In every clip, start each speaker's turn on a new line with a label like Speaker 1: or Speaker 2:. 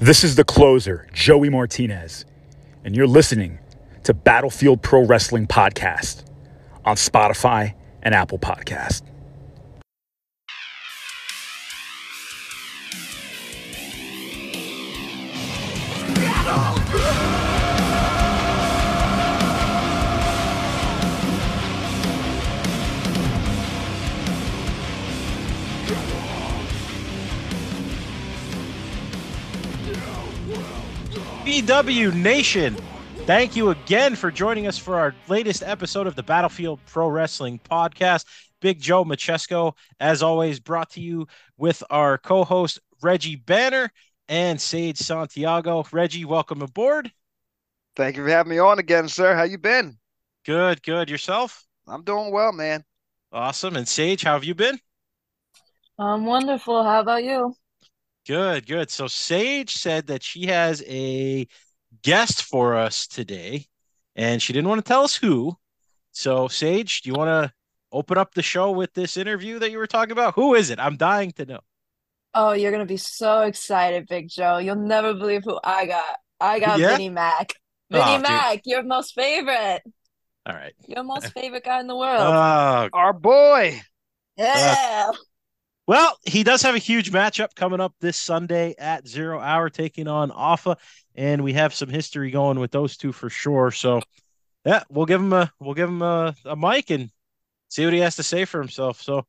Speaker 1: This is the closer, Joey Martinez, and you're listening to Battlefield Pro Wrestling Podcast on Spotify and Apple Podcast.
Speaker 2: BPW Nation, thank you again for joining us for our latest episode of the Battlefield Pro Wrestling Podcast. Big Joe Machesko, as always, brought to you with our co host Reggie Banner and Sage Santiago. Reggie, welcome aboard.
Speaker 3: Thank you for having me on again, sir. How you been?
Speaker 2: Good, good. Yourself?
Speaker 3: I'm doing well, man.
Speaker 2: Awesome. And Sage, how have you been?
Speaker 4: I'm wonderful. How about you?
Speaker 2: Good, good. So Sage said that she has a guest for us today, and she didn't want to tell us who. So, Sage, do you want to open up the show with this interview that you were talking about? Who is it? I'm dying to know.
Speaker 4: Oh, you're gonna be so excited, Big Joe. You'll never believe who I got. I got
Speaker 2: Yeah?
Speaker 4: Vinny Mac. Vinny
Speaker 2: Oh, dude.
Speaker 4: Mac, your most favorite.
Speaker 2: All right.
Speaker 4: Your most favorite guy in the world.
Speaker 2: Oh,
Speaker 3: Our boy.
Speaker 4: yeah.
Speaker 2: Uh, well, he does have a huge matchup coming up this Sunday at zero hour, taking on Afa, and we have some history going with those two for sure. So, yeah, we'll give him a we'll give him a, a mic and see what he has to say for himself. So,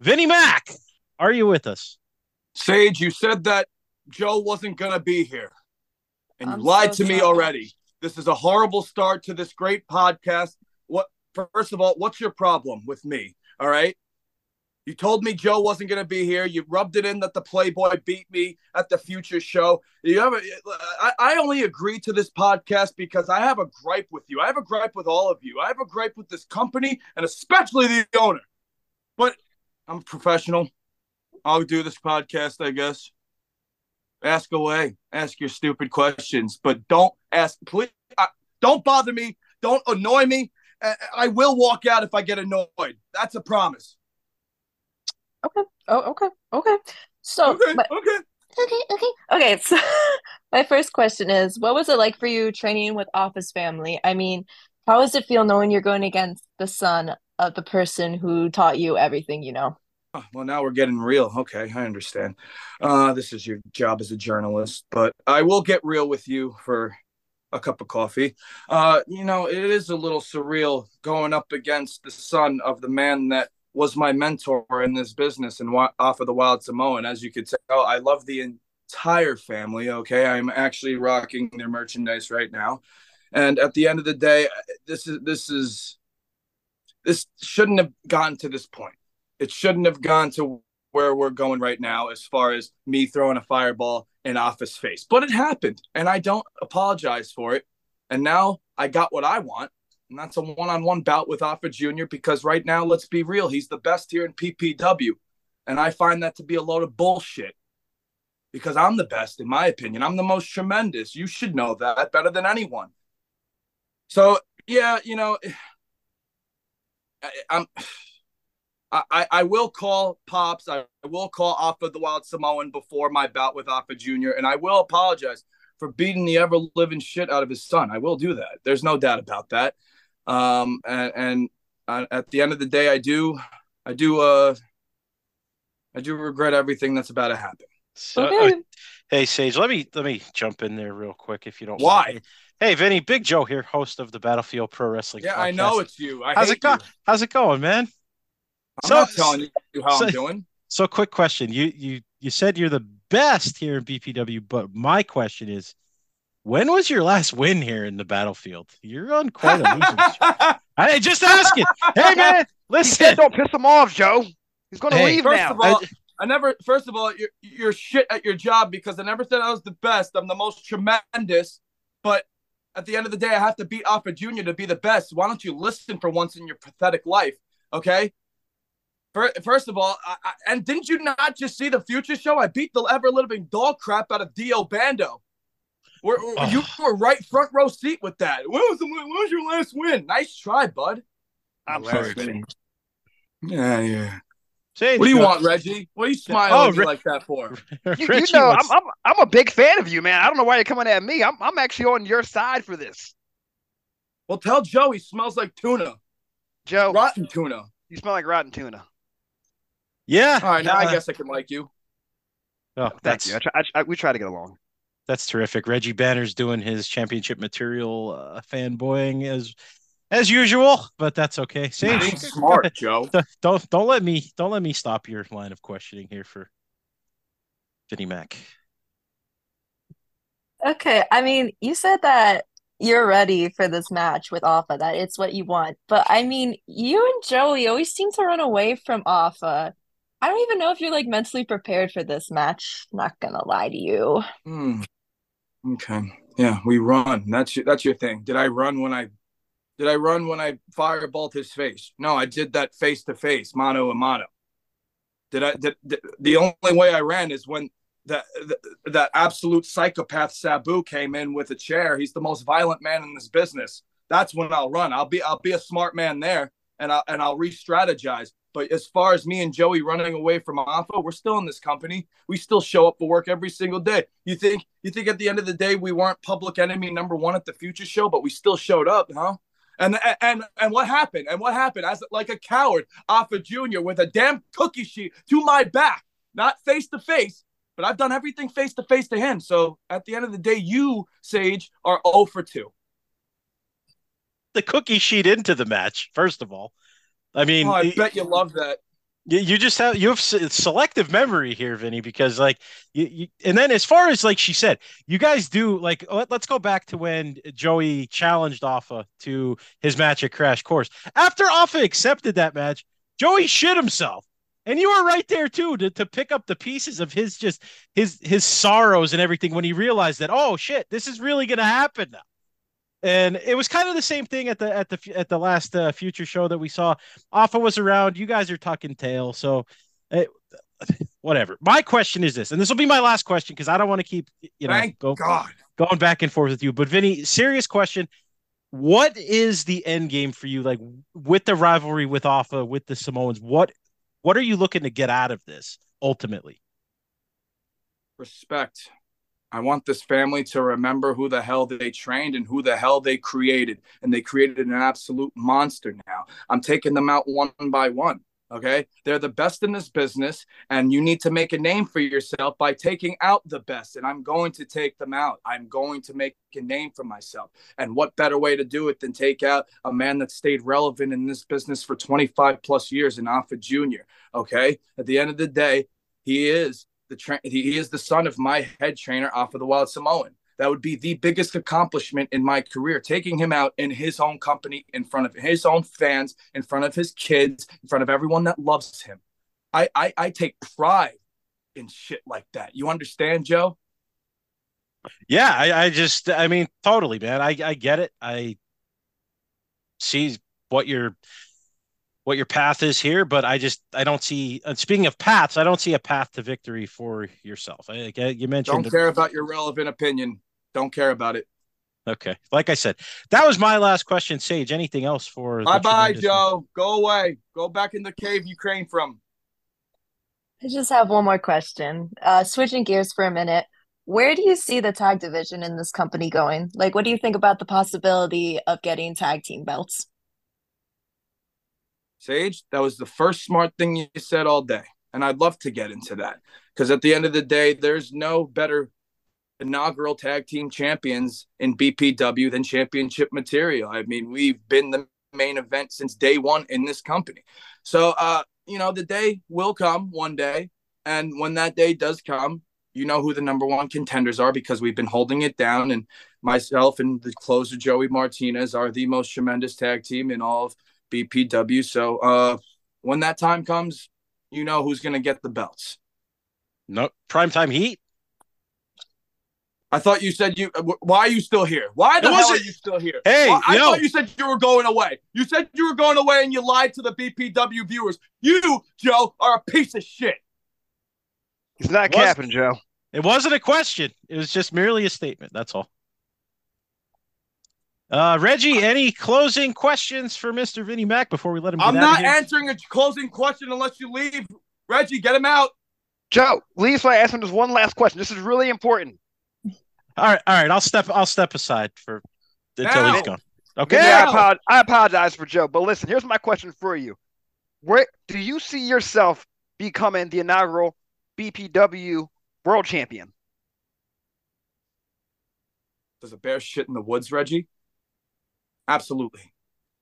Speaker 2: Vinny Mac, are you with us?
Speaker 5: Sage, you said that Joe wasn't going to be here. And you
Speaker 4: I'm
Speaker 5: lied
Speaker 4: so
Speaker 5: to me
Speaker 4: sorry.
Speaker 5: already. This is a horrible start to this great podcast. What first of all, what's your problem with me? All right? You told me Joe wasn't going to be here. You rubbed it in that the Playboy beat me at the future show. You a, I, I only agreed to this podcast because I have a gripe with you. I have a gripe with all of you. I have a gripe with this company and especially the owner. But I'm a professional. I'll do this podcast, I guess. Ask away. Ask your stupid questions, but don't ask. Please, don't bother me. Don't annoy me. I, I will walk out if I get annoyed. That's a promise.
Speaker 4: Okay. Oh, okay. Okay. So
Speaker 5: Okay.
Speaker 4: my,
Speaker 5: Okay.
Speaker 4: okay, okay. Okay. So my first question is, what was it like for you training with Afa's Family? I mean, how does it feel knowing you're going against the son of the person who taught you everything you know?
Speaker 5: Oh, well, now we're getting real. Okay, I understand. Uh, this is your job as a journalist, but I will get real with you for a cup of coffee. Uh, you know, it is a little surreal going up against the son of the man that was my mentor in this business and Afa the Wild Samoan. As you could tell, I love the entire family. Okay, I'm actually rocking their merchandise right now, and at the end of the day, this is this is this shouldn't have gotten to this point it shouldn't have gone to where we're going right now as far as me throwing a fireball in Afa's face but it happened and i don't apologize for it and now i got what i want and that's a one-on-one bout with Afa Jr. because right now let's be real he's the best here in BPW and i find that to be a load of bullshit because i'm the best in my opinion i'm the most tremendous you should know that better than anyone so yeah you know I, i'm I, I will call Pops. I will call Afa the Wild Samoan before my bout with Afa Jr. And I will apologize for beating the ever living shit out of his son. I will do that. There's no doubt about that. Um, and, and uh, at the end of the day, I do, I do, uh, I do regret everything that's about to happen.
Speaker 2: So,
Speaker 4: Okay.
Speaker 2: uh, hey, Sage, let me let me jump in there real quick if you don't.
Speaker 5: Why?
Speaker 2: mind. Hey, Vinny, Big Joe here, host of the Battlefield Pro Wrestling.
Speaker 5: Yeah, I know it's you. I
Speaker 2: How's it going? How's it going, man?
Speaker 5: I'm
Speaker 2: So-
Speaker 5: not telling you how
Speaker 2: so-
Speaker 5: I'm doing.
Speaker 2: So, quick question: you you you said you're the best here in BPW, but my question is, when was your last win here in the battlefield? You're on quite a losing streak. I just asking. Hey, man, listen.
Speaker 3: don't piss him off, Joe. He's going to
Speaker 2: Hey,
Speaker 3: leave
Speaker 5: First
Speaker 3: now.
Speaker 5: of all, I never. First of all, you're you're shit at your job because I never said I was the best. I'm the most tremendous, but at the end of the day, I have to beat Afa Junior to be the best. Why don't you listen for once in your pathetic life? Okay. Fir- First of all, I, I, and didn't you not just see the future show? I beat the ever living dog crap out of Dio Bando. Where, where
Speaker 2: Oh.
Speaker 5: You were right front row seat with that. When was, the, when was your last win? Nice try, bud.
Speaker 3: I'm
Speaker 5: Last
Speaker 3: sorry,
Speaker 5: win. Yeah, yeah.
Speaker 2: Sage,
Speaker 5: What do you
Speaker 2: go-
Speaker 5: want, Reggie? What are you smiling
Speaker 2: Oh,
Speaker 5: at me
Speaker 2: Re-
Speaker 5: like that for?
Speaker 3: You, you know, I'm, I'm I'm a big fan of you, man. I don't know why you're coming at me. I'm I'm actually on your side for this,
Speaker 5: Well, tell Joe he smells like tuna,
Speaker 3: Joe.
Speaker 5: rotten tuna.
Speaker 3: You smell like rotten tuna.
Speaker 2: yeah.
Speaker 5: All right, now
Speaker 2: uh,
Speaker 5: I guess I can like you.
Speaker 2: Oh,
Speaker 3: Thank
Speaker 2: that's
Speaker 3: you. I try, I, I, we try to get along.
Speaker 2: That's terrific. Reggie Banner's doing his championship material uh, fanboying as as usual, but that's okay.
Speaker 5: Being
Speaker 2: Sage,
Speaker 5: smart, Joe.
Speaker 2: don't don't let me don't let me stop your line of questioning here for Vinny Mac.
Speaker 4: Okay, I mean, you said that you're ready for this match with Afa, that it's what you want. But I mean, you and Joey always seem to run away from Afa. I don't even know if you're like mentally prepared for this match. Not gonna lie to you.
Speaker 5: Hmm. Okay. Yeah, we run. That's your, that's your thing. Did I run when I did I run when I fireballed his face? No, I did that face to face, mano a mano. Did I did, did- the only way I ran is when that that- that absolute psychopath Sabu came in with a chair. He's the most violent man in this business. That's when I'll run. I'll be I'll be a smart man there and I'll and I'll re-strategize. But as far as me and Joey running away from Afa, we're still in this company. We still show up for work every single day. You think you think at the end of the day we weren't public enemy number one at the future show, but we still showed up, huh? And and and what happened? And what happened? As like a coward, Afa Junior with a damn cookie sheet to my back, not face to face, but I've done everything face to face to him. So at the end of the day, you Sage are 0 for 2.
Speaker 2: The cookie sheet into the match, first of all. I mean,
Speaker 5: Oh, I bet you love that.
Speaker 2: You, you just have you have selective memory here, Vinny, because like you, you and then as far as like she said, you guys do like let, us go back to when Joey challenged Afa to his match at Crash Course. After Afa accepted that match, Joey shit himself. And you were right there too to, to pick up the pieces of his just his his sorrows and everything when he realized that oh shit this is really gonna happen now, and it was kind of the same thing at the at the at the last uh, future show that we saw. Afa was around. You guys are tucking tail. So, uh, whatever. My question is this, and this will be my last question because I don't want to keep, you know,
Speaker 5: Thank
Speaker 2: go,
Speaker 5: God.
Speaker 2: going back and forth with you. But Vinny, serious question. What is the end game for you? Like with the rivalry with Afa, with the Samoans, what what are you looking to get out of this ultimately?
Speaker 5: respect. I want this family to remember who the hell they trained and who the hell they created. And they created an absolute monster now. I'm taking them out one by one. Okay. They're the best in this business, and you need to make a name for yourself by taking out the best. And I'm going to take them out. I'm going to make a name for myself. And what better way to do it than take out a man that stayed relevant in this business for 25 plus years in Afa Junior? Okay. At the end of the day, he is the tra- he is the son of my head trainer Afa the Wild Samoan. That would be the biggest accomplishment in my career, taking him out in his own company, in front of his own fans, in front of his kids, in front of everyone that loves him. I I, I take pride in shit like that. You understand, Joe?
Speaker 2: Yeah, I, I just, I mean, totally, man. I, I get it. I see what your what your path is here, but I just, I don't see. And speaking of paths, I don't see a path to victory for yourself. I, I- you mentioned
Speaker 5: Don't care about your relevant opinion. Don't care about it.
Speaker 2: Okay, like I said, that was my last question. Sage, anything else for?
Speaker 5: Bye bye,
Speaker 2: tremendous-
Speaker 5: Joe. Go away. Go back in the cave you came from.
Speaker 4: I just have one more question. Uh, switching gears for a minute, where do you see the tag division in this company going? Like, what do you think about the possibility of getting tag team belts?
Speaker 5: Sage, that was the first smart thing you said all day. And I'd love to get into that because at the end of the day, there's no better inaugural tag team champions in BPW than championship material. I mean, we've been the main event since day one in this company. So, uh, you know, the day will come one day. And when that day does come, you know who the number one contenders are because we've been holding it down. And myself and the closer, Joey Martinez, are the most tremendous tag team in all of BPW. So uh, when that time comes, you know who's going to get the belts.
Speaker 2: No primetime heat.
Speaker 5: I thought you said you. Why are you still here? Why the hell are you still here?
Speaker 2: Hey,
Speaker 5: Why- I
Speaker 2: yo.
Speaker 5: thought you said you were going away. You said you were going away, and you lied to the BPW viewers. You, Joe, are a piece of shit.
Speaker 3: It's not
Speaker 2: Was-
Speaker 3: capping, Joe.
Speaker 2: It wasn't a question. It was just merely a statement. That's all. Uh, Reggie, any closing questions for Mr. Vinny Mac before we let him get
Speaker 5: I'm
Speaker 2: out of
Speaker 5: not
Speaker 2: here?
Speaker 5: answering a closing question unless you leave Reggie, get him out.
Speaker 3: Joe, leave so I ask him just one last question. This is really important.
Speaker 2: All right, all right. I'll step. I'll step aside for until
Speaker 5: Now.
Speaker 2: he's gone. Okay.
Speaker 3: Yeah, I,
Speaker 5: Now.
Speaker 3: apologize, I apologize for Joe, but listen, here's my question for you. Where do you see yourself becoming the inaugural BPW world champion?
Speaker 5: Does a bear shit in the woods, Reggie? Absolutely.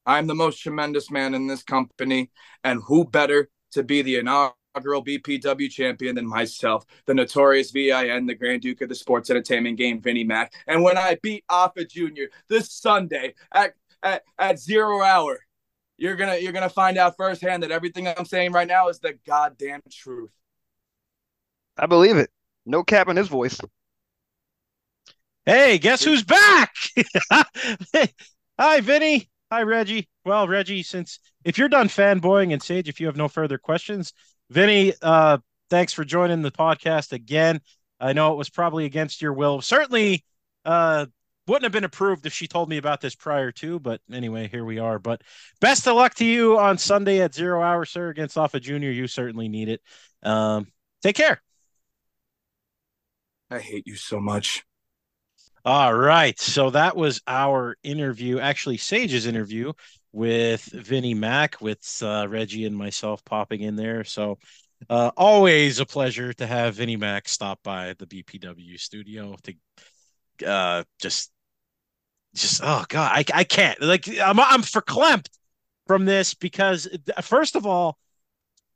Speaker 5: I'm the most tremendous man in this company, and who better to be the inaugural BPW champion than myself, the notorious VIN, the Grand Duke of the sports entertainment game, Vinny Mac. And when I beat Afa Jr. this Sunday at, at, at zero hour, you're gonna you're gonna find out firsthand that everything I'm saying right now is the goddamn truth.
Speaker 3: I believe it. No cap in his voice.
Speaker 2: Hey, guess who's back? Hi, Vinny. Hi, Reggie. Well, Reggie, since if you're done fanboying and Sage, if you have no further questions, Vinny, uh, thanks for joining the podcast again. I know it was probably against your will. Certainly, uh, wouldn't have been approved if she told me about this prior to, but anyway, here we are. But best of luck to you on Sunday at zero hour, sir, against Afa Junior. You certainly need it. Um, take care.
Speaker 5: I hate you so much.
Speaker 2: All right. So that was our interview, actually, Sage's interview with Vinny Mac, with uh, Reggie and myself popping in there. So, uh, always a pleasure to have Vinny Mac stop by the BPW studio to uh, just, just, oh God, I, I can't. Like, I'm, I'm verklempt from this because, first of all,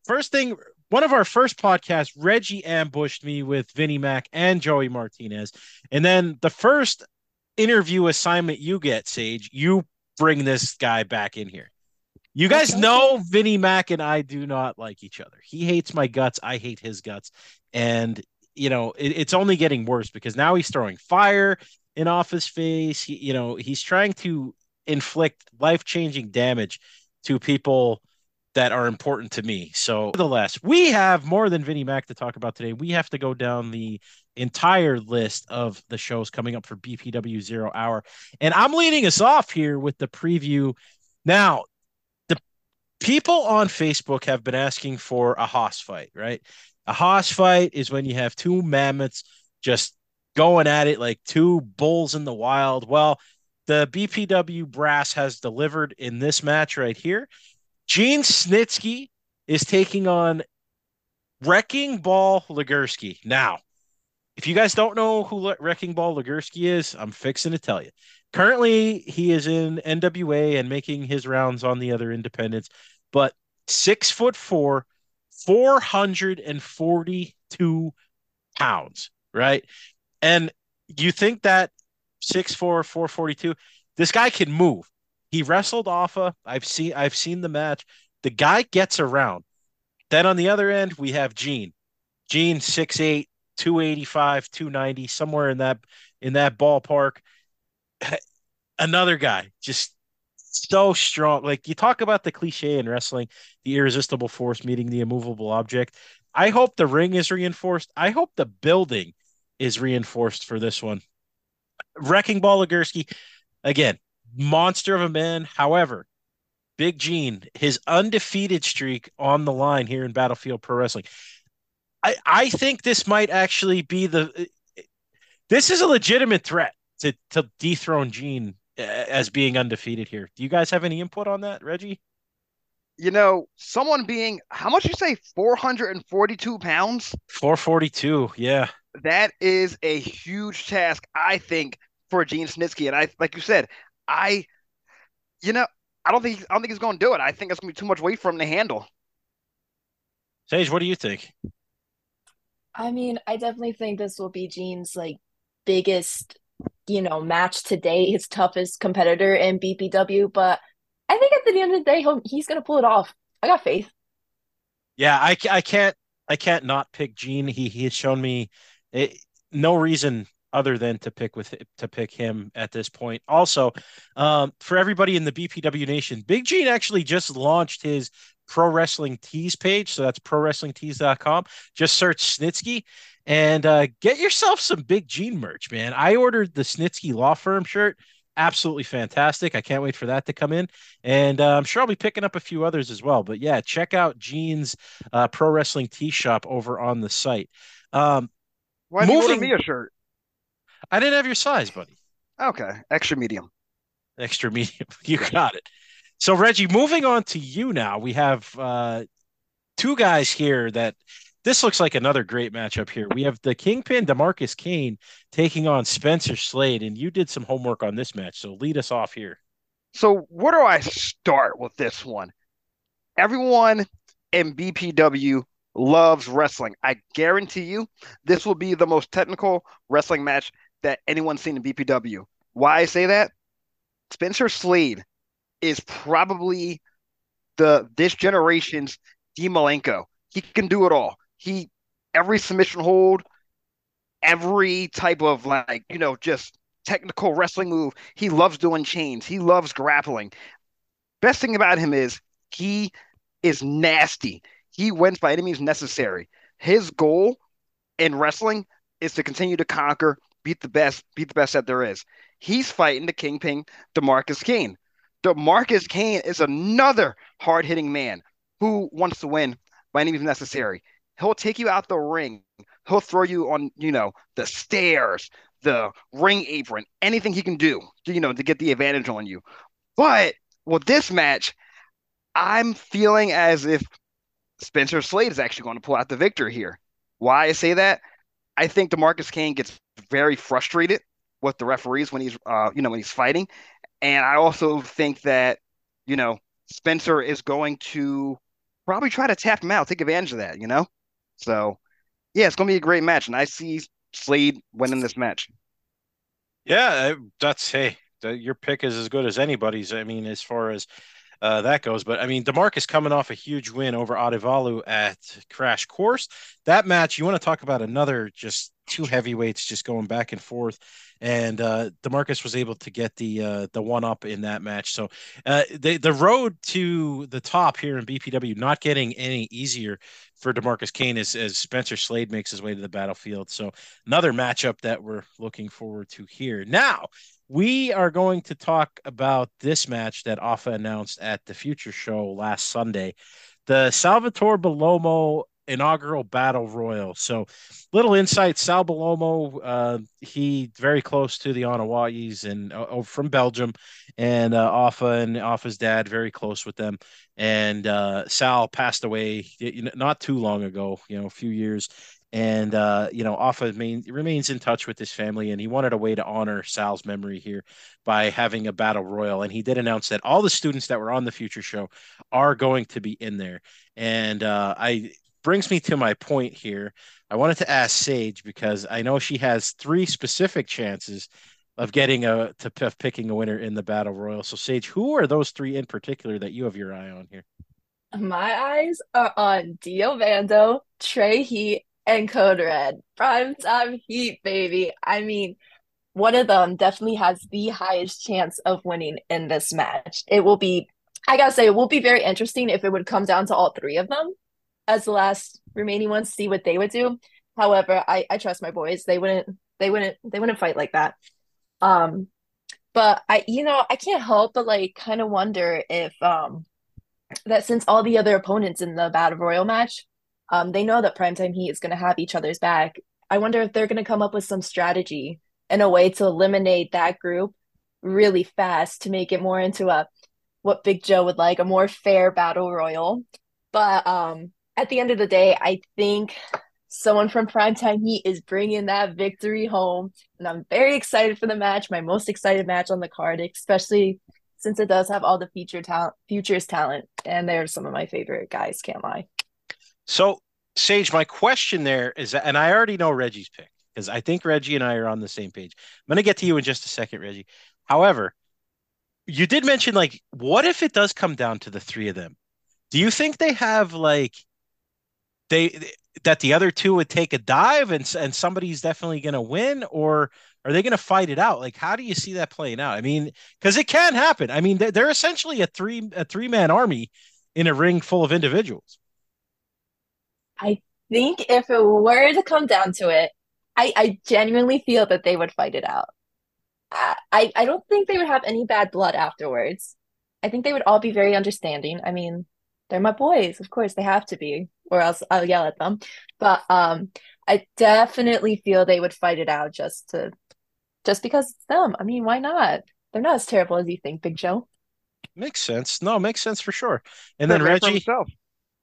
Speaker 2: first thing, one of our first podcasts, Reggie ambushed me with Vinny Mac and Joey Martinez. And then the first interview assignment you get, Sage, you bring this guy back in here. You guys
Speaker 4: Okay.
Speaker 2: know Vinny Mac and I do not like each other. He hates my guts. I hate his guts. And, you know, it, it's only getting worse because now he's throwing fire in Office his face. He, you know, he's trying to inflict life changing damage to people that are important to me. So, nevertheless, we have more than Vinny Mac to talk about today. We have to go down the entire list of the shows coming up for BPW Zero Hour. And I'm leading us off here with the preview. Now, the people on Facebook have been asking for a hoss fight, right? A hoss fight is when you have two mammoths just going at it like two bulls in the wild. Well, the BPW brass has delivered in this match right here. Gene Snitsky is taking on Wrecking Ball Legursky. Now, if you guys don't know who Wrecking Ball Legursky is, I'm fixing to tell you. Currently, he is in NWA and making his rounds on the other independents, but six foot four, 442 pounds, right? And you think that 6'4, 442, this guy can move. He wrestled Afa. I've seen I've seen the match. The guy gets around. Then on the other end, we have Gene. Gene 6'8, 285, 290, somewhere in that in that ballpark. Another guy, just so strong. Like you talk about the cliche in wrestling, the irresistible force meeting the immovable object. I hope the ring is reinforced. I hope the building is reinforced for this one. Wrecking Ball Legursky, again, monster of a man. However, Big Gene, his undefeated streak on the line here in Battlefield Pro Wrestling. I, I think this might actually be the. This is a legitimate threat to, to dethrone Gene uh, as being undefeated here. Do you guys have any input on that, Reggie?
Speaker 3: You know, someone being how much you say 442 pounds?
Speaker 2: 442. Yeah.
Speaker 3: That is a huge task, I think, for Gene Snitsky. And I, like you said, I, you know, I don't think I don't think he's going to do it. I think it's going to be too much weight for him to handle.
Speaker 2: Sage, what do you think?
Speaker 4: I mean, I definitely think this will be Gene's like biggest, you know, match today, his toughest competitor in BPW. But I think at the end of the day, he'll, he's gonna pull it off. I got faith.
Speaker 2: Yeah, I, I can't I can't not pick Gene. He he has shown me it, no reason other than to pick with to pick him at this point. Also, um, for everybody in the BPW Nation, Big Gene actually just launched his Pro Wrestling Tees page. So that's prowrestlingtees.com. Just search Snitsky and uh, get yourself some Big Gene merch, man. I ordered the Snitsky Law Firm shirt. absolutely fantastic. I can't wait for that to come in, and uh, I'm sure I'll be picking up a few others as well. But yeah, check out Gene's uh, Pro Wrestling Tee Shop over on the site. Um,
Speaker 3: Why did you order
Speaker 2: moving-
Speaker 3: me a shirt?
Speaker 2: I didn't have your size, buddy.
Speaker 3: Okay, extra medium.
Speaker 2: Extra medium. You got it. So Reggie, moving on to you now. We have uh, two guys here that this looks like another great matchup here. We have the Kingpin Demarcus Kane taking on Spencer Slade, and you did some homework on this match. So lead us off here.
Speaker 3: So where do I start with this one? Everyone in BPW loves wrestling. I guarantee you this will be the most technical wrestling match that anyone's seen in BPW. Why I say that? Spencer Slade is probably the this generation's D Malenko. He can do it all. He every submission hold, every type of like, you know, just technical wrestling move. He loves doing chains. He loves grappling. Best thing about him is he is nasty. He wins by any means necessary. His goal in wrestling is to continue to conquer, beat the best, beat the best that there is. He's fighting the kingpin, Demarcus Kane. Demarcus Kane is another hard-hitting man who wants to win by any means necessary. He'll take you out the ring. He'll throw you on, you know, the stairs, the ring apron, anything he can do, to, you know, to get the advantage on you. But with this match, I'm feeling as if Spencer Slade is actually going to pull out the victory here. Why I say that? I think Demarcus Kane gets very frustrated with the referees when he's, uh, you know, when he's fighting, and I also think that, you know, Spencer is going to probably try to tap him out, take advantage of that, you know. So, yeah, it's going to be a great match, and I see Slade winning this match.
Speaker 2: Yeah, that's hey, your pick is as good as anybody's. I mean, as far as uh, that goes. But I mean, Demarcus coming off a huge win over Adevalu at Crash Course. That match, you want to talk about another just two heavyweights just going back and forth. And uh, Demarcus was able to get the uh, the one up in that match. So uh, the the road to the top here in BPW not getting any easier for Demarcus Kane as, as Spencer Slade makes his way to the battlefield. So another matchup that we're looking forward to here. Now we are going to talk about this match that AFA announced at the Future Show last Sunday, the Salvatore Bellomo inaugural battle royal. So, little insight: Sal Bellomo, uh, he very close to the Anoa'is and uh, from Belgium, and uh, AFA and AFA's dad very close with them. And uh, Sal passed away not too long ago, you know, a few years and uh, you know, Afa main, remains in touch with his family, and he wanted a way to honor Sal's memory here by having a battle royal. And he did announce that all the students that were on the future show are going to be in there. And uh, I brings me to my point here. I wanted to ask Sage because I know she has three specific chances of getting a to of picking a winner in the battle royal. So Sage, who are those three in particular that you have your eye on here?
Speaker 4: My eyes are on Dio Vando, Trey Heat, and Code Red. Prime time heat, baby. I mean, one of them definitely has the highest chance of winning in this match. It will be, I gotta say, it will be very interesting if it would come down to all three of them as the last remaining ones, see what they would do. However, I, I trust my boys. They wouldn't, they wouldn't, they wouldn't fight like that. Um, but I, you know, I can't help but like kind of wonder if, um, that since all the other opponents in the battle royal match um, they know that Primetime Heat is going to have each other's back. I wonder if they're going to come up with some strategy and a way to eliminate that group really fast to make it more into a what Big Joe would like, a more fair battle royal. But um, at the end of the day, I think someone from Primetime Heat is bringing that victory home, and I'm very excited for the match. My most excited match on the card, especially since it does have all the feature talent, futures talent, and they're some of my favorite guys. Can't lie.
Speaker 2: So, Sage, my question there is, and I already know Reggie's pick because I think Reggie and I are on the same page. I'm going to get to you in just a second, Reggie. However, you did mention like, what if it does come down to the three of them? Do you think they have like they that the other two would take a dive and and somebody's definitely going to win, or are they going to fight it out? Like, how do you see that playing out? I mean, because it can happen. I mean, they're, they're essentially a three a three man army in a ring full of individuals.
Speaker 4: I think if it were to come down to it, I, I genuinely feel that they would fight it out. I, I don't think they would have any bad blood afterwards. I think they would all be very understanding. I mean, they're my boys, of course they have to be, or else I'll yell at them. But um, I definitely feel they would fight it out just to, just because it's them. I mean, why not? They're not as terrible as you think, Big Joe.
Speaker 2: Makes sense. No, makes sense for sure. And
Speaker 3: Fair
Speaker 2: then
Speaker 3: man
Speaker 2: Reggie,
Speaker 3: himself.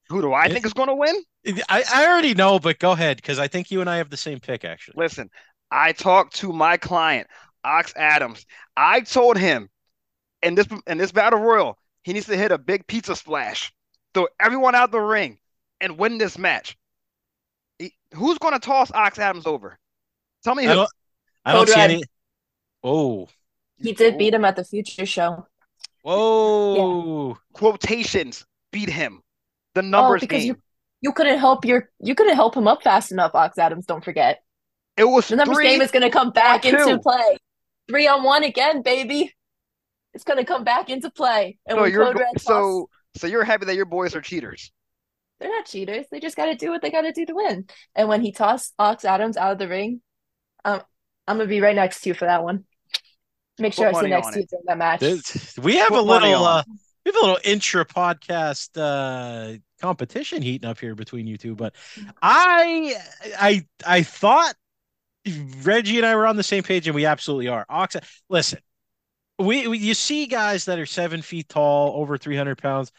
Speaker 3: Who do I
Speaker 2: It-
Speaker 3: think is going to win?
Speaker 2: I, I already know, but go ahead because I think you and I have the same pick actually.
Speaker 3: Listen, I talked to my client, Ox Adams. I told him in this in this battle royal, he needs to hit a big pizza splash, throw everyone out the ring, and win this match. He- who's going to toss Ox Adams over? Tell me
Speaker 2: I
Speaker 3: who.
Speaker 2: don't, I don't
Speaker 4: Code
Speaker 2: see
Speaker 4: Red.
Speaker 2: any. Oh,
Speaker 4: He did beat him at the future show.
Speaker 2: whoa!
Speaker 3: Quotations beat him. The
Speaker 4: Oh, because
Speaker 3: game.
Speaker 4: you you couldn't help your you couldn't help him up fast enough, Ox Adams. Don't forget.
Speaker 3: It was
Speaker 4: The numbers
Speaker 3: three.
Speaker 4: game is going to come back
Speaker 3: two.
Speaker 4: into play. Three on one again, baby. It's going to come back into play. And
Speaker 3: so
Speaker 4: when
Speaker 3: you're
Speaker 4: Code
Speaker 3: go-
Speaker 4: Red toss,
Speaker 3: so so you're happy that your boys are cheaters.
Speaker 4: they're not cheaters. They just got to do what they got to do to win. And when he tossed Ox Adams out of the ring, um, I'm gonna be right next to you for that one. Make sure
Speaker 3: Put
Speaker 4: I sit next to you during that match.
Speaker 2: This- we have
Speaker 3: Put
Speaker 2: a little. Uh, we have a little intra podcast uh, competition heating up here between you two, but mm. I, I, I thought Reggie and I were on the same page, and we absolutely are. Ox, listen, we, we you see guys that are seven feet tall, over three hundred pounds.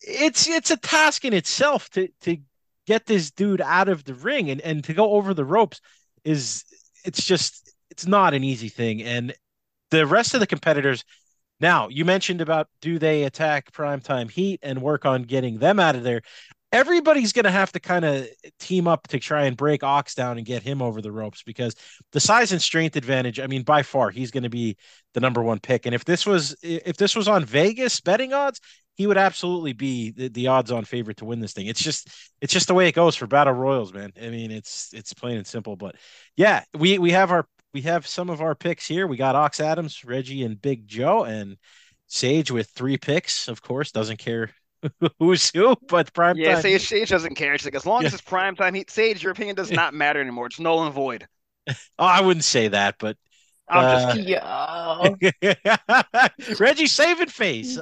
Speaker 2: It's it's a task in itself to to get this dude out of the ring and and to go over the ropes is it's just it's not an easy thing and the rest of the competitors now you mentioned about do they attack primetime heat and work on getting them out of there. Everybody's going to have to kind of team up to try and break ox down and get him over the ropes because the size and strength advantage i mean by far he's going to be the number one pick. And if this was if this was on vegas betting odds he would absolutely be the, the odds on favorite to win this thing. It's just it's just the way it goes for battle royals man. I mean it's it's plain and simple. But yeah we we have our we have some of our picks here we got ox adams reggie and big joe and sage with three picks of course doesn't care who's who but prime
Speaker 3: Yeah,
Speaker 2: time
Speaker 3: Sage, Sage doesn't care. She's like, as long as it's prime time, he, Sage, your opinion does not matter anymore. It's null and void.
Speaker 2: oh, i wouldn't say that but
Speaker 3: I'm just
Speaker 2: Uh,
Speaker 3: kidding.
Speaker 2: Reggie saving face.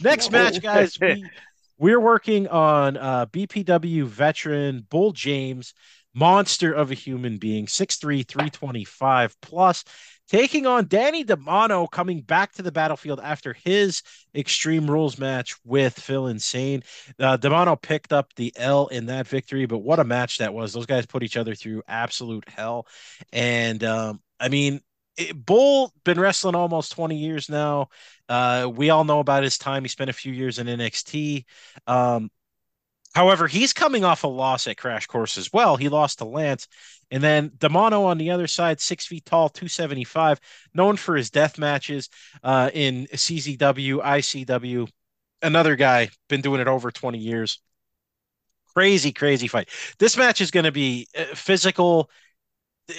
Speaker 2: Next match, guys. We, we're working on uh, BPW veteran Bull James, monster of a human being, 6'3, 325 plus, taking on Danny Demanto coming back to the battlefield after his Extreme Rules match with Phil Insane. Uh, Demanto picked up the L in that victory, but what a match that was. Those guys put each other through absolute hell. And um, I mean, it, Bull been wrestling almost 20 years now. Uh, we all know about his time. He spent a few years in NXT. Um, however, he's coming off a loss at Crash Course as well. He lost to Lance. And then Demanto on the other side, six feet tall, 275, known for his death matches uh, in CZW, ICW. Another guy, been doing it over 20 years. Crazy, crazy fight. This match is going to be uh, physical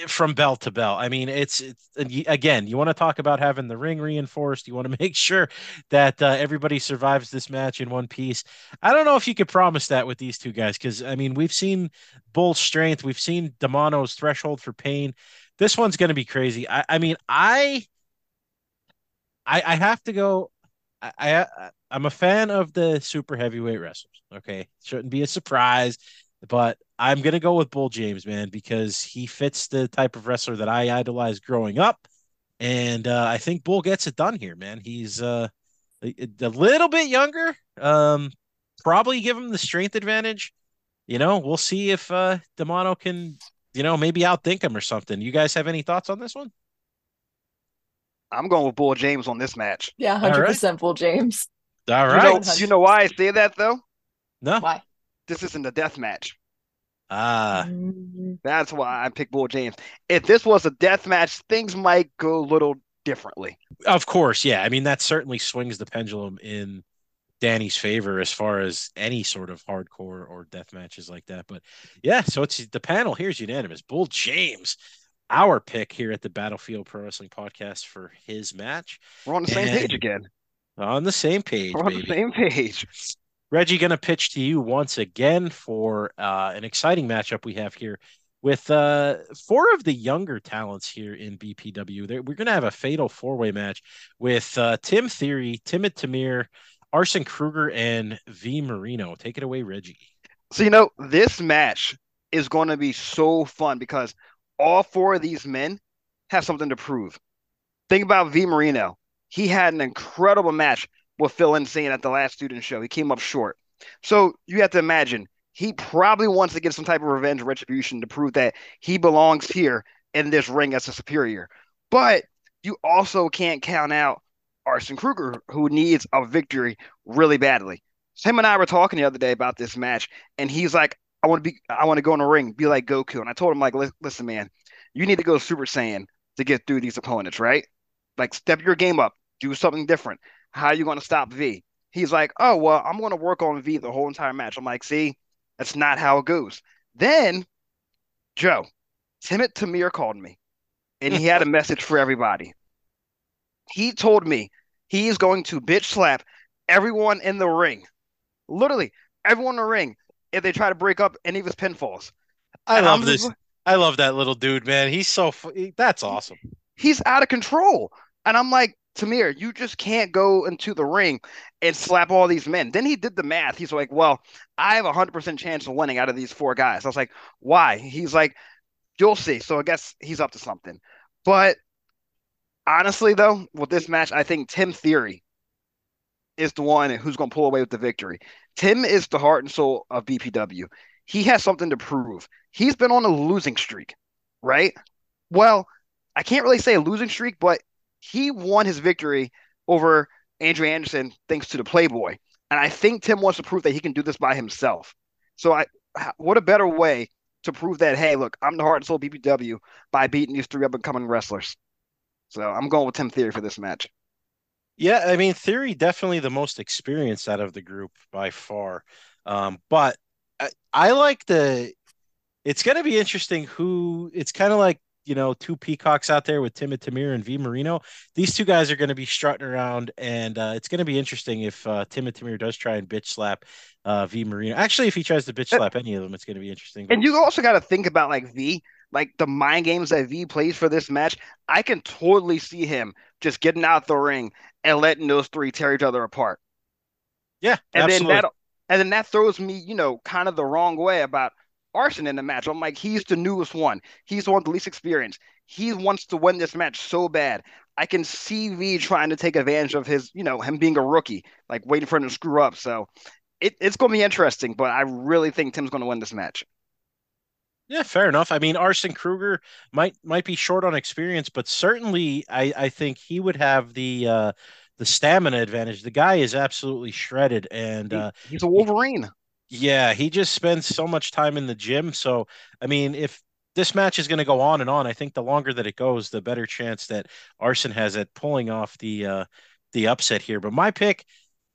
Speaker 2: from bell to bell. I mean, it's, it's again, you want to talk about having the ring reinforced. You want to make sure that uh, everybody survives this match in one piece. I don't know if you could promise that with these two guys because I mean, we've seen Bull's strength, we've seen Demanto's threshold for pain. This one's going to be crazy. I, I mean, I, I, I have to go. I, I, I'm a fan of the super heavyweight wrestlers. Okay, shouldn't be a surprise but I'm gonna go with Bull James, man, because he fits the type of wrestler that I idolized growing up, and uh, I think Bull gets it done here, man. He's uh, a, a little bit younger, um, probably give him the strength advantage. You know, we'll see if uh, Demanto can, you know, maybe outthink him or something. You guys have any thoughts on this one?
Speaker 3: I'm going with Bull James on this match.
Speaker 4: Yeah, 100% Bull James.
Speaker 2: All right.
Speaker 3: You know, you know why I say that though?
Speaker 2: no,
Speaker 4: Why?
Speaker 3: This isn't a death match.
Speaker 2: ah,
Speaker 4: Mm,
Speaker 3: That's why I picked Bull James. If this was a death match, things might go a little differently.
Speaker 2: Of course, yeah. I mean, that certainly swings the pendulum in Danny's favor as far as any sort of hardcore or death matches like that. But yeah, so it's the panel here's unanimous. Bull James, our pick here at the Battlefield Pro Wrestling Podcast for his match.
Speaker 3: We're on the same
Speaker 2: And-
Speaker 3: page again.
Speaker 2: On the same page,
Speaker 3: We're on
Speaker 2: baby.
Speaker 3: the same page.
Speaker 2: Reggie, going to pitch to you once again for uh, an exciting matchup we have here with uh, four of the younger talents here in BPW. We're going to have a fatal four way match with uh, Tim Theory, Timid Tamir, Arson Kruger, and V Marino. Take it away, Reggie.
Speaker 3: So, you know, this match is going to be so fun because all four of these men have something to prove. Think about V Marino. He had an incredible match with Phil Insane at the last student show. He came up short. So you have to imagine he probably wants to get some type of revenge retribution to prove that he belongs here in this ring as a superior. But you also can't count out Arson Kruger, who needs a victory really badly. Him and I were talking the other day about this match, and he's like, I want to be, I want to go in the ring, be like Goku. And I told him, like, listen, man, you need to go Super Saiyan to get through these opponents, right? Like, step your game up, do something different. How are you going to stop V? He's like, oh, well, I'm going to work on V the whole entire match. I'm like, see, that's not how it goes. Then, Joe, Timid Tamir called me and he had a message for everybody. He told me he is going to bitch slap everyone in the ring. Literally, everyone in the ring if they try to break up any of his pinfalls.
Speaker 2: I and love I'm this. Just, I love that little dude, man. He's so that's awesome.
Speaker 3: He's out of control. And I'm like, Tamir, you just can't go into the ring and slap all these men. Then he did the math. He's like, well, I have a 100% chance of winning out of these four guys. I was like, why? He's like, you'll see. So I guess he's up to something. But honestly, though, with this match, I think Tim Theory is the one who's going to pull away with the victory. Tim is the heart and soul of BPW. He has something to prove. He's been on a losing streak, right? Well, I can't really say a losing streak, but he won his victory over Andrew Anderson thanks to the Playboy. And I think Tim wants to prove that he can do this by himself. So I what a better way to prove that, hey, look, I'm the heart and soul BPW by beating these three up and coming wrestlers. So I'm going with Tim Theory for this match.
Speaker 2: Yeah, I mean, Theory definitely the most experienced out of the group by far. Um, but I, I like the. It's going to be interesting who. It's kind of like you know, two peacocks out there with Timid Tamir and V Marino. These two guys are going to be strutting around, and uh, it's going to be interesting if uh, Timid Tamir does try and bitch slap uh, V Marino. Actually, if he tries to bitch slap any of them, it's going to be interesting.
Speaker 3: And you also got to think about like V, like the mind games that V plays for this match. I can totally see him just getting out the ring and letting those three tear each other apart.
Speaker 2: Yeah,
Speaker 3: and
Speaker 2: absolutely.
Speaker 3: then that and then that throws me, you know, kind of the wrong way about Arson in the match. I'm like, he's the newest one. He's the one with the least experience. He wants to win this match so bad. I can see V trying to take advantage of his, you know, him being a rookie, like waiting for him to screw up. So it, it's going to be interesting, but I really think Tim's going to win this match.
Speaker 2: Yeah, fair enough. I mean, Arson Kruger might might be short on experience, but certainly I, I think he would have the uh, the stamina advantage. The guy is absolutely shredded, and uh,
Speaker 3: he's a Wolverine.
Speaker 2: Yeah, he just spends so much time in the gym. So, I mean, if this match is going to go on and on, I think the longer that it goes, the better chance that Arson has at pulling off the uh, the upset here. But my pick,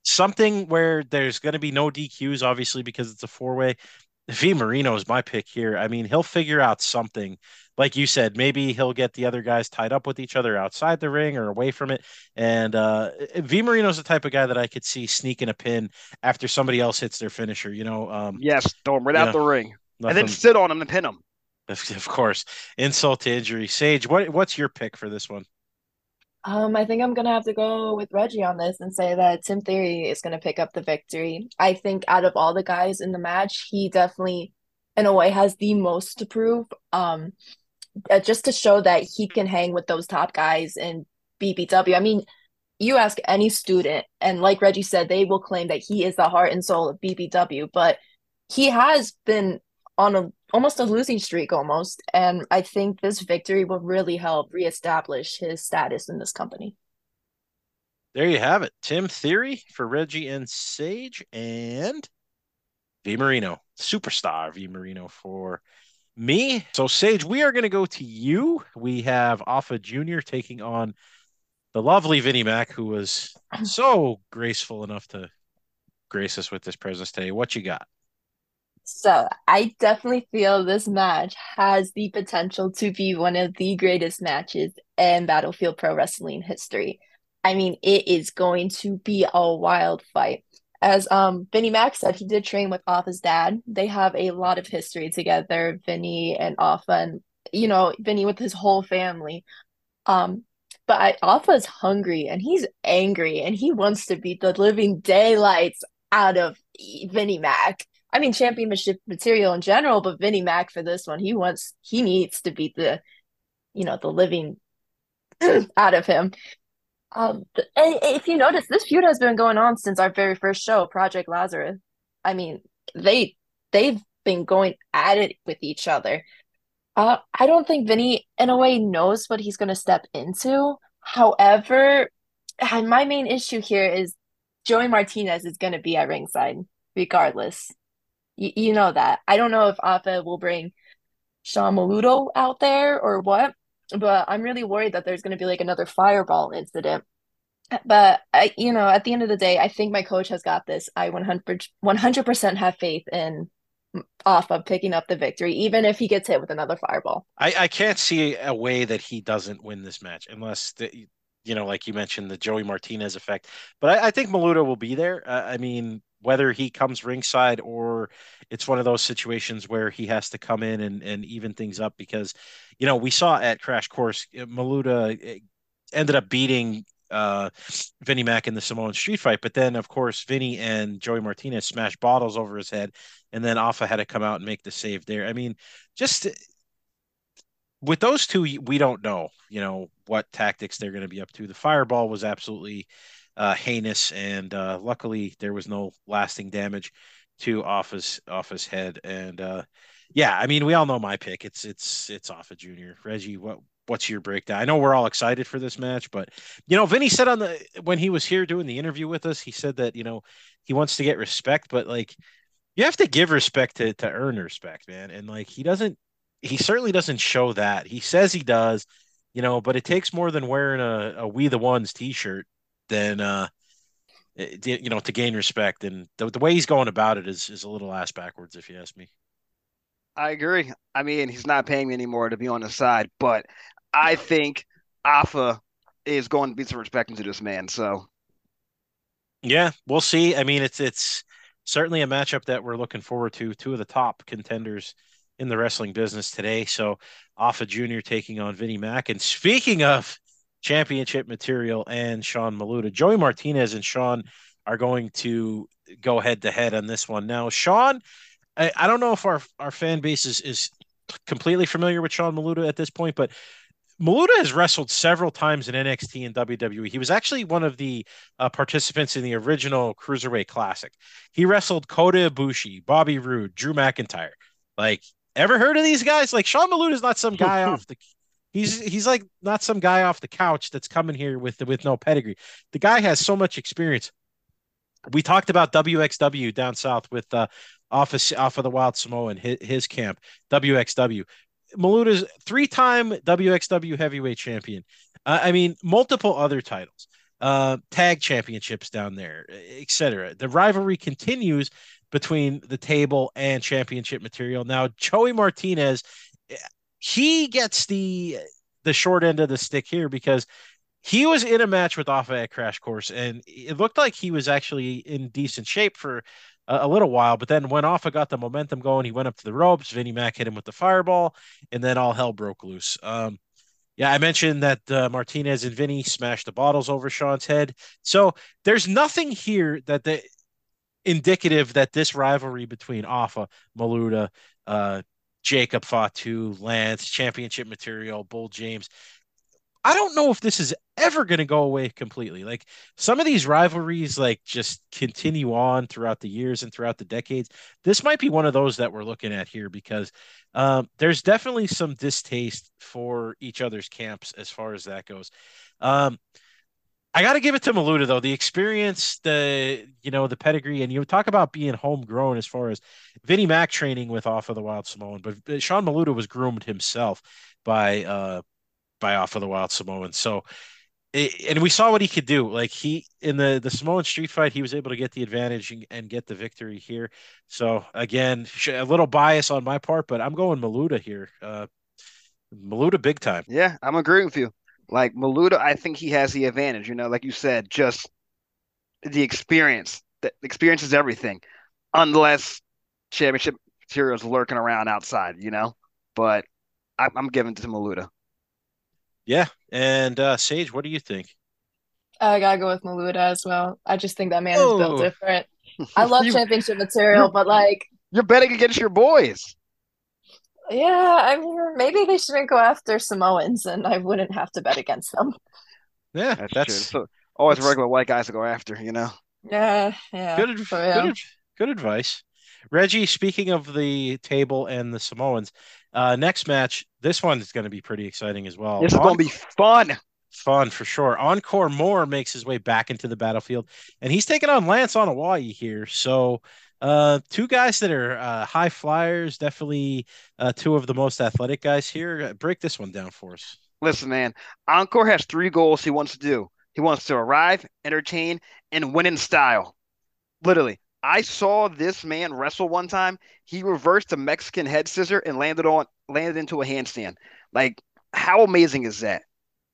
Speaker 2: something where there's going to be no DQs, obviously because it's a four way. V Marino is my pick here. I mean, he'll figure out something. Like you said, maybe he'll get the other guys tied up with each other outside the ring or away from it. And uh, V Marino's the type of guy that I could see sneaking a pin after somebody else hits their finisher. You know, um,
Speaker 3: yes, throw him right out know, the ring, and then sit on him and pin him.
Speaker 2: Of course, insult to injury. Sage, what what's your pick for this one?
Speaker 4: Um, I think I'm gonna have to go with Reggie on this and say that Tim Theory is gonna pick up the victory. I think out of all the guys in the match, he definitely, in a way, has the most to prove. Um, uh, just to show that he can hang with those top guys in BPW. I mean, you ask any student, and like Reggie said, they will claim that he is the heart and soul of BPW. But he has been on a almost a losing streak almost. And I think this victory will really help reestablish his status in this company.
Speaker 2: There you have it. Tim Theory for Reggie and Sage and V Marino, superstar V Marino for me. So, Sage, we are going to go to you. We have Alpha Jr. taking on the lovely Vinny Mac, who was so graceful enough to grace us with this presence today. What you got?
Speaker 4: So I definitely feel this match has the potential to be one of the greatest matches in Battlefield Pro Wrestling history. I mean, it is going to be a wild fight. as um Vinny Mac said, he did train with Afa's dad. They have a lot of history together, Vinny and Afa, and you know, Vinny with his whole family. Um, but I, Afa's hungry and he's angry and he wants to beat the living daylights out of Vinny Mac. I mean, championship material in general, but Vinny Mac for this one, he wants, he needs to beat the, you know, the living out of him. Um, if you notice, this feud has been going on since our very first show, Project Lazarus. I mean, they they've been going at it with each other. Uh, I don't think Vinny, in a way, knows what he's going to step into. However, my main issue here is Joey Martinez is going to be at ringside regardless. Y- you know that. I don't know if Afa will bring Sean Maluta out there or what, but I'm really worried that there's going to be like another fireball incident. But I, you know, at the end of the day, I think my coach has got this. I 100 100% have faith in Afa picking up the victory, even if he gets hit with another fireball.
Speaker 2: I, I can't see a way that he doesn't win this match unless the, you know, like you mentioned, the Joey Martinez effect. But I, I think Maluta will be there. Uh, I mean, whether he comes ringside or it's one of those situations where he has to come in and, and even things up because, you know, we saw at Crash Course, uh, Maluta uh, ended up beating uh, Vinny Mac in the Samoan street fight. But then, of course, Vinny and Joey Martinez smashed bottles over his head, and then Afa had to come out and make the save there. I mean, just with those two, we don't know, you know, what tactics they're going to be up to. The fireball was absolutely uh, heinous, and uh, luckily there was no lasting damage to Afa's Afa's head. And uh, yeah, I mean, we all know my pick. It's it's it's Afa Junior. Reggie, what what's your breakdown? I know we're all excited for this match, but you know, Vinny said on the when he was here doing the interview with us, he said that you know he wants to get respect, but like you have to give respect to to earn respect, man. And like he doesn't, he certainly doesn't show that. He says he does, you know, but it takes more than wearing a, a "We the Ones" T-shirt than uh you know to gain respect. And the, the way he's going about it is is a little ass backwards, if you ask me.
Speaker 3: I agree. I mean, he's not paying me anymore to be on the side, but I think Afa is going to be some respect into this man. So,
Speaker 2: yeah, we'll see. I mean, it's it's certainly a matchup that we're looking forward to. Two of the top contenders in the wrestling business today. So, Afa Jr. taking on Vinny Mac. And speaking of championship material and Sean Maluta, Joey Martinez and Sean are going to go head to head on this one. Now, Sean, I, I don't know if our our fan base is is completely familiar with Sean Maluta at this point, but Maluta has wrestled several times in NXT and WWE. He was actually one of the uh, participants in the original Cruiserweight Classic. He wrestled Kota Ibushi, Bobby Roode, Drew McIntyre. Like, ever heard of these guys? Like, Sean Maluta is not some guy off the. He's he's like not some guy off the couch that's coming here with with no pedigree. The guy has so much experience. We talked about WXW down south with uh, Afa, off of the Wild Samoan, his, his camp, WXW. Maluta's three-time WXW heavyweight champion. Uh, I mean, multiple other titles, uh, tag championships down there, etc. The rivalry continues between the table and championship material. Now, Joey Martinez, he gets the the short end of the stick here because he was in a match with Afa at Crash Course, and it looked like he was actually in decent shape for a, little while, but then when Afa got the momentum going, he went up to the ropes. Vinny Mac hit him with the fireball, and then all hell broke loose. Um, yeah, I mentioned that uh, Martinez and Vinny smashed the bottles over Sean's head. So there's nothing here that the indicative that this rivalry between Afa, Maluta, uh, Jacob Fatu, Lance, championship material, Bull James, I don't know if this is ever going to go away completely. Like some of these rivalries, like just continue on throughout the years and throughout the decades. This might be one of those that we're looking at here because um, there's definitely some distaste for each other's camps as far as that goes. Um, I got to give it to Maluta though. The experience, the you know the pedigree, and you talk about being homegrown as far as Vinny Mac training with Afa the Wild Samoan, but Sean Maluta was groomed himself by uh, by Afa the Wild Samoan. So, it, and we saw what he could do. Like he in the the Samoan street fight, he was able to get the advantage and, and get the victory here. So again, a little bias on my part, but I'm going Maluta here. Uh, Maluta big time.
Speaker 3: Yeah, I'm agreeing with you. Like Maluta, I think he has the advantage. You know, like you said, just the experience The experience is everything, unless championship material is lurking around outside, you know. But I, I'm giving it to Maluta.
Speaker 2: Yeah, and uh, Sage, what do you think?
Speaker 4: I gotta go with Maluta as well. I just think that man is built
Speaker 2: Oh.
Speaker 4: different. I love
Speaker 3: You-
Speaker 4: championship material, but like,
Speaker 3: You're betting against your boys.
Speaker 4: Yeah, I mean, maybe they shouldn't go after Samoans, and I wouldn't have to bet against them.
Speaker 2: Yeah,
Speaker 3: That's,
Speaker 2: that's,
Speaker 3: true. So always
Speaker 2: that's-
Speaker 3: regular white guys to go after, you know.
Speaker 4: Yeah, yeah.
Speaker 2: good. adv-
Speaker 4: So, yeah.
Speaker 2: Good, good advice. Reggie, speaking of the table and the Samoans, uh, next match, this one is going to be pretty exciting as well.
Speaker 3: This is going to be fun.
Speaker 2: fun for sure. Encore Moore makes his way back into the battlefield, and he's taking on Lance Anoa'i here. So, uh, two guys that are uh, high flyers, definitely uh, two of the most athletic guys here. Uh, Break this one down for us.
Speaker 3: Listen, man, Encore has three goals he wants to do. He wants to arrive, entertain, and win in style. Literally, I saw this man wrestle one time. He reversed a Mexican head scissor and landed on landed into a handstand. Like, how amazing is that?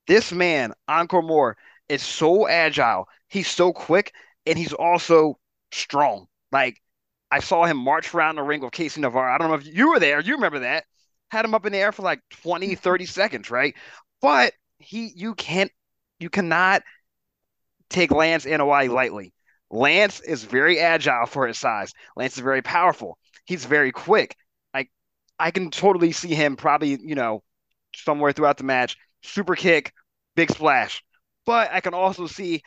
Speaker 3: This man, Encore Moore, is so agile. He's so quick, and he's also strong. Like, I saw him march around the ring with Casey Navarro. I don't know if you were there. You remember that? Had him up in the air for like 20, 30 seconds, right? But he, you can't, you cannot take Lance Anoa'i lightly. Lance is very agile for his size. Lance is very powerful. He's very quick. Like I can totally see him probably, you know, somewhere throughout the match, super kick, big splash. But I can also see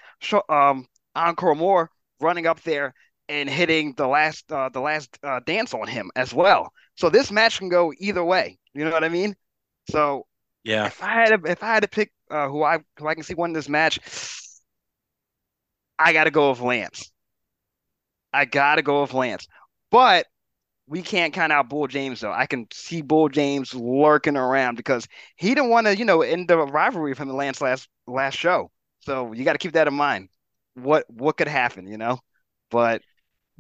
Speaker 3: um, Encore Moore running up there and hitting the last uh, the last uh, dance on him as well. So this match can go either way. You know what I mean? So
Speaker 2: Yeah,
Speaker 3: if I had to, if I had to pick uh, who I who I can see winning this match, I got to go with Lance. I got to go with Lance. But we can't count out Bull James though. I can see Bull James lurking around because he didn't want to, you know, end the rivalry him and Lance last last show. So you got to keep that in mind. What what could happen, you know? But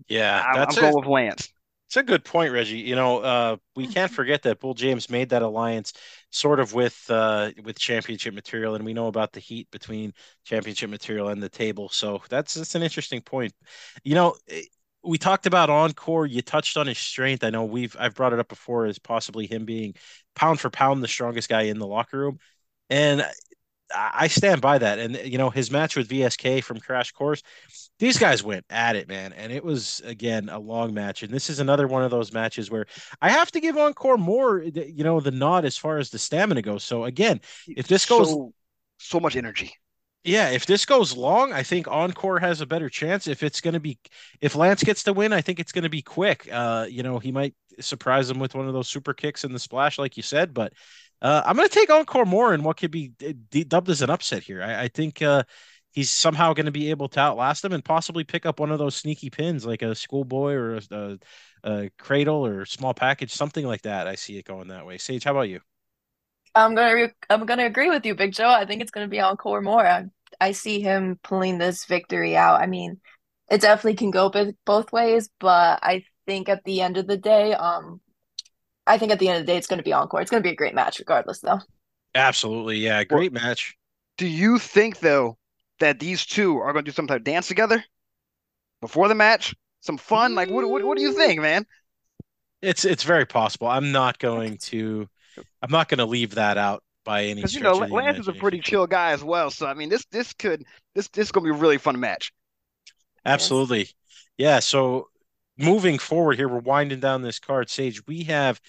Speaker 2: yeah,
Speaker 3: I'm,
Speaker 2: that's
Speaker 3: I'm
Speaker 2: a,
Speaker 3: going with Lance.
Speaker 2: it's a good point, Reggie. You know, uh, we can't forget that Bull James made that alliance sort of with uh, with championship material, and we know about the heat between championship material and the table. So that's that's an interesting point. You know, eh, we talked about Encore. You touched on his strength. I know we've I've brought it up before as possibly him being pound for pound the strongest guy in the locker room, and I stand by that. And you know, his match with VSK from Crash Course, these guys went at it, man, and it was again a long match. And this is another one of those matches where I have to give Encore Moore, you know, the nod as far as the stamina goes. So again, if this goes
Speaker 3: so, so much energy.
Speaker 2: yeah, if this goes long, I think Encore has a better chance. If it's going to be, if Lance gets the win, I think it's going to be quick. Uh, you know, he might surprise him with one of those super kicks in the splash, like you said. But uh, I'm going to take Encore Moore in what could be d- dubbed as an upset here. I, I think uh, he's somehow going to be able to outlast him and possibly pick up one of those sneaky pins, like a schoolboy or a, a, a cradle or small package, something like that. I see it going that way. Sage, how about you?
Speaker 4: I'm gonna re I'm gonna agree with you, Big Joe. I think it's gonna be Encore Moore. I, I see him pulling this victory out. I mean, it definitely can go both ways, but I think at the end of the day, um, I think at the end of the day, it's gonna be Encore. It's gonna be a great match, regardless, though.
Speaker 2: Absolutely, yeah, great match.
Speaker 3: Do you think though that these two are going to do some type of dance together before the match? Some fun? Like what? What, what do you think, man?
Speaker 2: It's it's very possible. I'm not going to I'm not going to leave that out by any
Speaker 3: Because you know Lance is a pretty chill guy as well. So I mean, this this could this this is going to be a really fun match.
Speaker 2: Absolutely. Yeah, so moving forward here, we're winding down this card, Sage. We have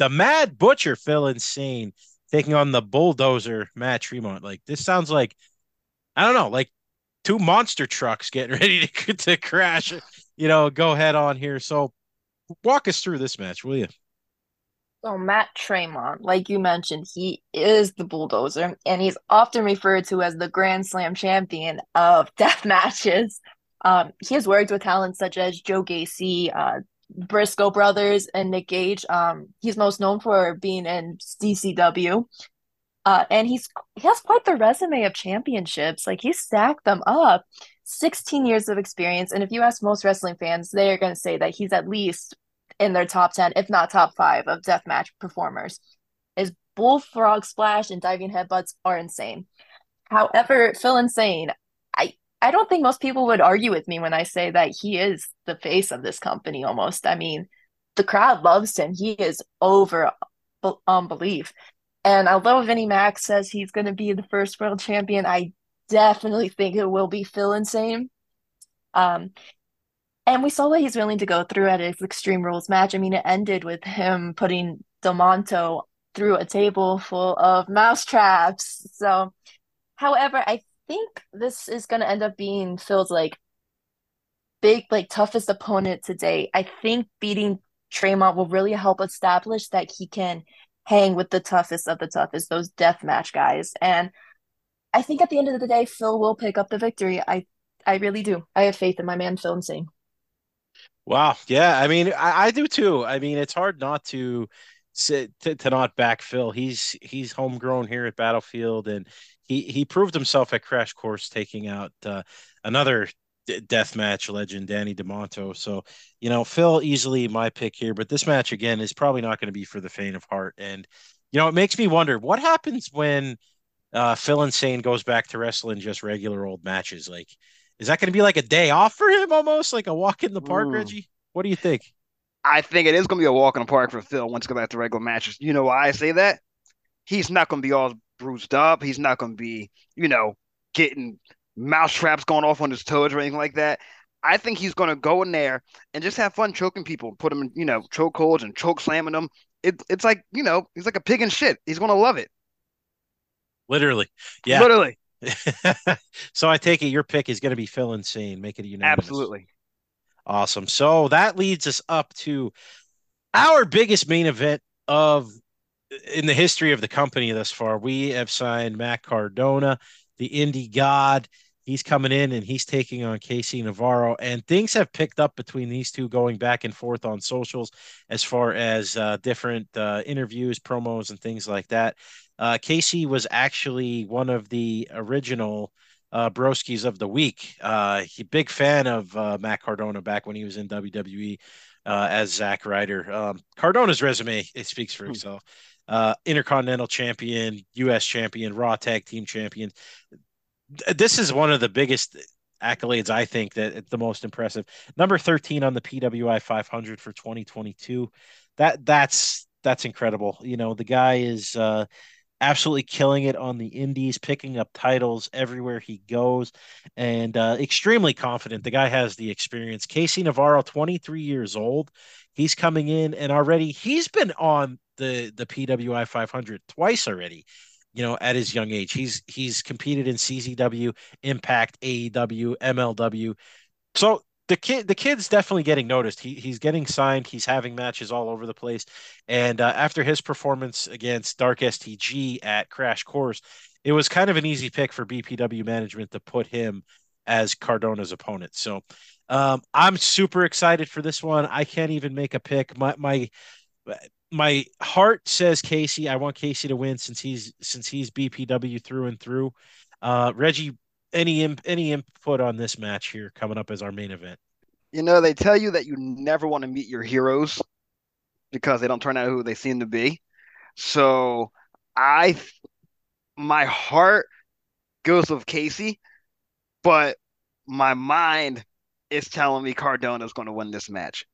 Speaker 2: the Mad Butcher Phil Insane taking on the Bulldozer Matt Tremont. Like this sounds like I don't know, like two monster trucks getting ready to to crash, you know, go head on here. So walk us through this match, will you?
Speaker 4: So Matt Tremont, like you mentioned, he is the bulldozer, and he's often referred to as the Grand Slam champion of death matches. Um, he has worked with talents such as Joe Gacy, uh, Briscoe brothers, and Nick Gage. Um, he's most known for being in CZW. Uh, and he's he has quite the resume of championships. Like he's stacked them up. 16 years of experience. And if you ask most wrestling fans, they are going to say that he's at least in their top 10, if not top five, of deathmatch performers. His bullfrog splash and diving headbutts are insane. However, Phil Insane, I I don't think most people would argue with me when I say that he is the face of this company almost. I mean, the crowd loves him. He is over um, belief. And although Vinny Mac says he's going to be the first world champion, I definitely think it will be Phil Insane. Um, and we saw what he's willing to go through at his Extreme Rules match. I mean, it ended with him putting Del through a table full of mouse traps. So, however, I think this is going to end up being Phil's like big, like toughest opponent today. I think beating Tremont will really help establish that he can hang with the toughest of the toughest, those death match guys. And I think at the end of the day, Phil will pick up the victory. I I really do. I have faith in my man Phil Insane.
Speaker 2: Wow. Yeah. I mean, I, I do too. I mean, it's hard not to sit to, to not back Phil. He's he's homegrown here at Battlefield, and he he proved himself at Crash Course, taking out uh, another d- death match legend, Danny Demanto. So you know, Phil easily my pick here, but this match again is probably not going to be for the faint of heart. And you know, it makes me wonder what happens when uh, Phil Insane goes back to wrestling just regular old matches. Like, is that going to be like a day off for him, almost like a walk in the park, Ooh. Reggie? What do you think?
Speaker 3: I think it is going to be a walk in the park for Phil once he goes back to regular matches. You know why I say that? He's not going to be all bruised up. He's not going to be, you know, getting mousetraps going off on his toes or anything like that. I think he's going to go in there and just have fun choking people, put them in, you know, choke holds and choke slamming them. It, it's like, you know, he's like a pig in shit. He's going to love it.
Speaker 2: Literally. Yeah.
Speaker 3: Literally.
Speaker 2: so I take it your pick is going to be Phil Insane. Make it a unanimous.
Speaker 3: Absolutely.
Speaker 2: Awesome. So that leads us up to our biggest main event of in the history of the company thus far. We have signed Matt Cardona, the indie god. He's coming in and he's taking on Casey Navarro, and things have picked up between these two, going back and forth on socials as far as uh, different uh, interviews, promos, and things like that. Uh, Casey was actually one of the original uh, Broskis of the week. Uh, he big fan of uh, Matt Cardona back when he was in WWE uh, as Zack Ryder. Um, Cardona's resume it speaks for hmm. itself. Uh, Intercontinental Champion, U.S. Champion, Raw Tag Team Champion. This is one of the biggest accolades I think that the most impressive. Number 13 on the PWI 500 for 2022. That that's that's incredible. You know, the guy is uh absolutely killing it on the indies, picking up titles everywhere he goes, and uh, extremely confident. The guy has the experience. Casey Navarro, 23 years old, he's coming in, and already he's been on the the PWI 500 twice already. You know, at his young age, he's he's competed in CZW, Impact, AEW, MLW. So the kid the kid's definitely getting noticed. He he's getting signed. He's having matches all over the place. And uh, after his performance against Dark STG at Crash Course, it was kind of an easy pick for BPW management to put him as Cardona's opponent. So um, I'm super excited for this one. I can't even make a pick. My my my heart says Casey. I want Casey to win since he's since he's BPW through and through. Uh, Reggie any any input on this match here coming up as our main event?
Speaker 3: You know, they tell you that you never want to meet your heroes because they don't turn out who they seem to be. So I my heart goes with Casey, but my mind is telling me Cardona is going to win this match.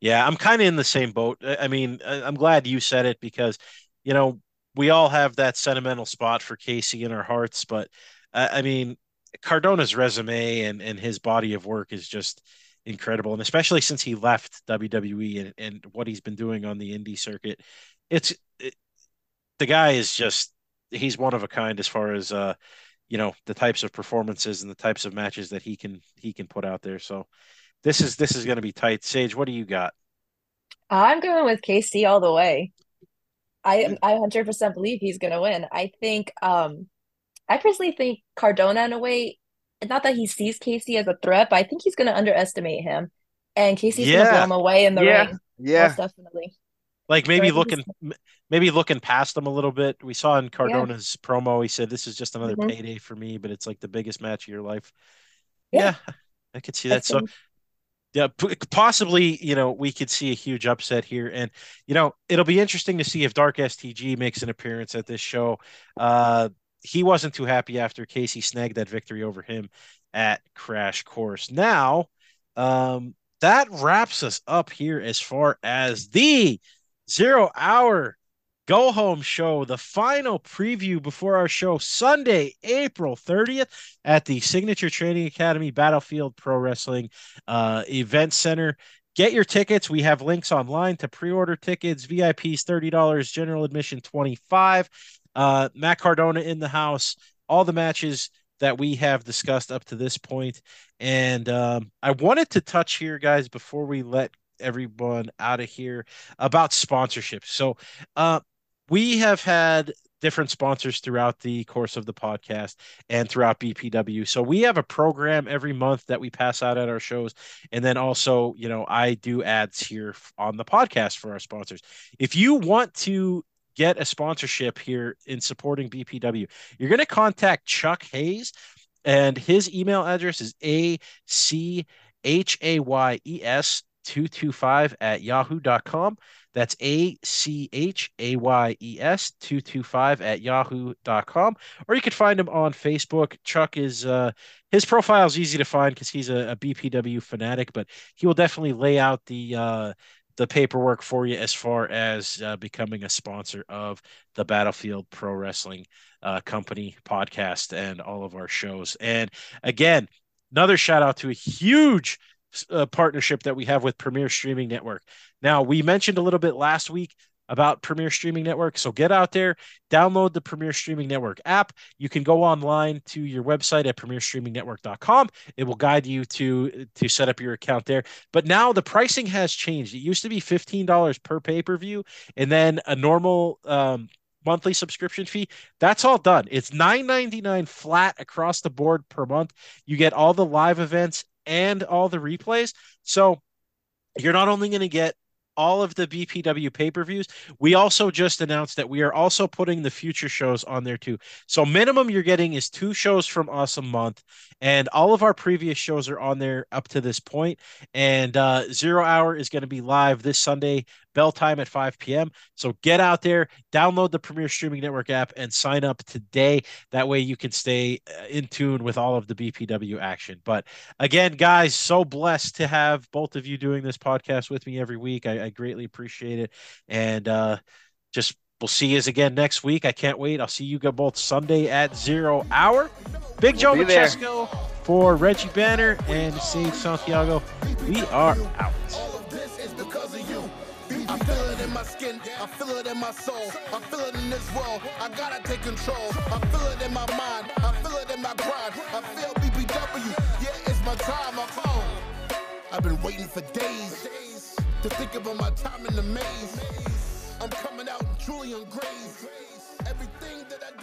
Speaker 2: Yeah, I'm kind of in the same boat. I mean, I'm glad you said it because, you know, we all have that sentimental spot for Casey in our hearts, but I, I mean, Cardona's resume and, and his body of work is just incredible. And especially since he left WWE and, and what he's been doing on the indie circuit, it's it, the guy is just, he's one of a kind as far as, uh, you know, the types of performances and the types of matches that he can, he can put out there. So this is, this is going to be tight. Sage, what do you got?
Speaker 4: I'm going with KC all the way. I I 100% believe he's going to win. I think um I personally think Cardona, in a way, not that he sees Casey as a threat, but I think he's going to underestimate him, and Casey's yeah. going to blow him away in the
Speaker 3: yeah.
Speaker 4: ring.
Speaker 3: Yeah,
Speaker 4: Most definitely.
Speaker 2: Like maybe so looking, maybe looking past him a little bit. We saw in Cardona's yeah. promo, he said, "This is just another mm-hmm. payday for me, but it's like the biggest match of your life." Yeah, yeah I could see that. So yeah, possibly, you know, we could see a huge upset here. And, you know, it'll be interesting to see if Dark STG makes an appearance at this show. Uh, he wasn't too happy after Casey snagged that victory over him at Crash Course. Now, um, that wraps us up here as far as the zero hour go home show, the final preview before our show Sunday, April 30th at the Signature Training Academy Battlefield Pro Wrestling uh, Event Center. Get your tickets. We have links online to pre-order tickets. VIPs $30, general admission 25. Uh, Matt Cardona in the house. All the matches that we have discussed up to this point. And um, I wanted to touch here, guys, before we let everyone out of here about sponsorship. So, uh, we have had different sponsors throughout the course of the podcast and throughout BPW. So we have a program every month that we pass out at our shows. And then also, you know, I do ads here on the podcast for our sponsors. If you want to get a sponsorship here in supporting BPW, you're going to contact Chuck Hayes. And his email address is a c h a y e s 225 at yahoo.com. That's A C H A Y E S 225 at yahoo.com. Or you can find him on Facebook. Chuck is, uh, his profile is easy to find because he's a, a, BPW fanatic, but he will definitely lay out the, uh, the paperwork for you as far as uh, becoming a sponsor of the Battlefield Pro Wrestling uh, Company podcast and all of our shows. And again, another shout out to a huge uh, partnership that we have with Premier Streaming Network. Now, we mentioned a little bit last week about Premier Streaming Network. So get out there, download the Premier Streaming Network app. You can go online to your website at premierstreamingnetwork.com. It will guide you to to set up your account there. But now the pricing has changed. It used to be $15 per pay-per-view and then a normal um, monthly subscription fee. That's all done. It's $9.99 flat across the board per month. You get all the live events and all the replays. So you're not only going to get all of the BPW pay per views. We also just announced that we are also putting the future shows on there too. So, minimum you're getting is two shows from us a month, and all of our previous shows are on there up to this point. And uh, Zero Hour is going to be live this Sunday, bell time at 5 p.m. So get out there, download the Premier Streaming Network app, and sign up today. That way you can stay uh, in tune with all of the BPW action. But again, guys, so blessed to have both of you doing this podcast with me every week. I, I greatly appreciate it. And uh, just We'll see you again next week. I can't wait. I'll see you both Sunday at zero hour. Big Joe Machesko for Reggie Banner and Sage Santiago. We are out. I feel it in my soul, I feel it in this world, I gotta take control. I feel it in my mind, I feel it in my grind, I feel BBW. yeah, it's my time, I'm home. I've been waiting for days to think about my time in the maze. I'm coming out truly on grace. Everything that I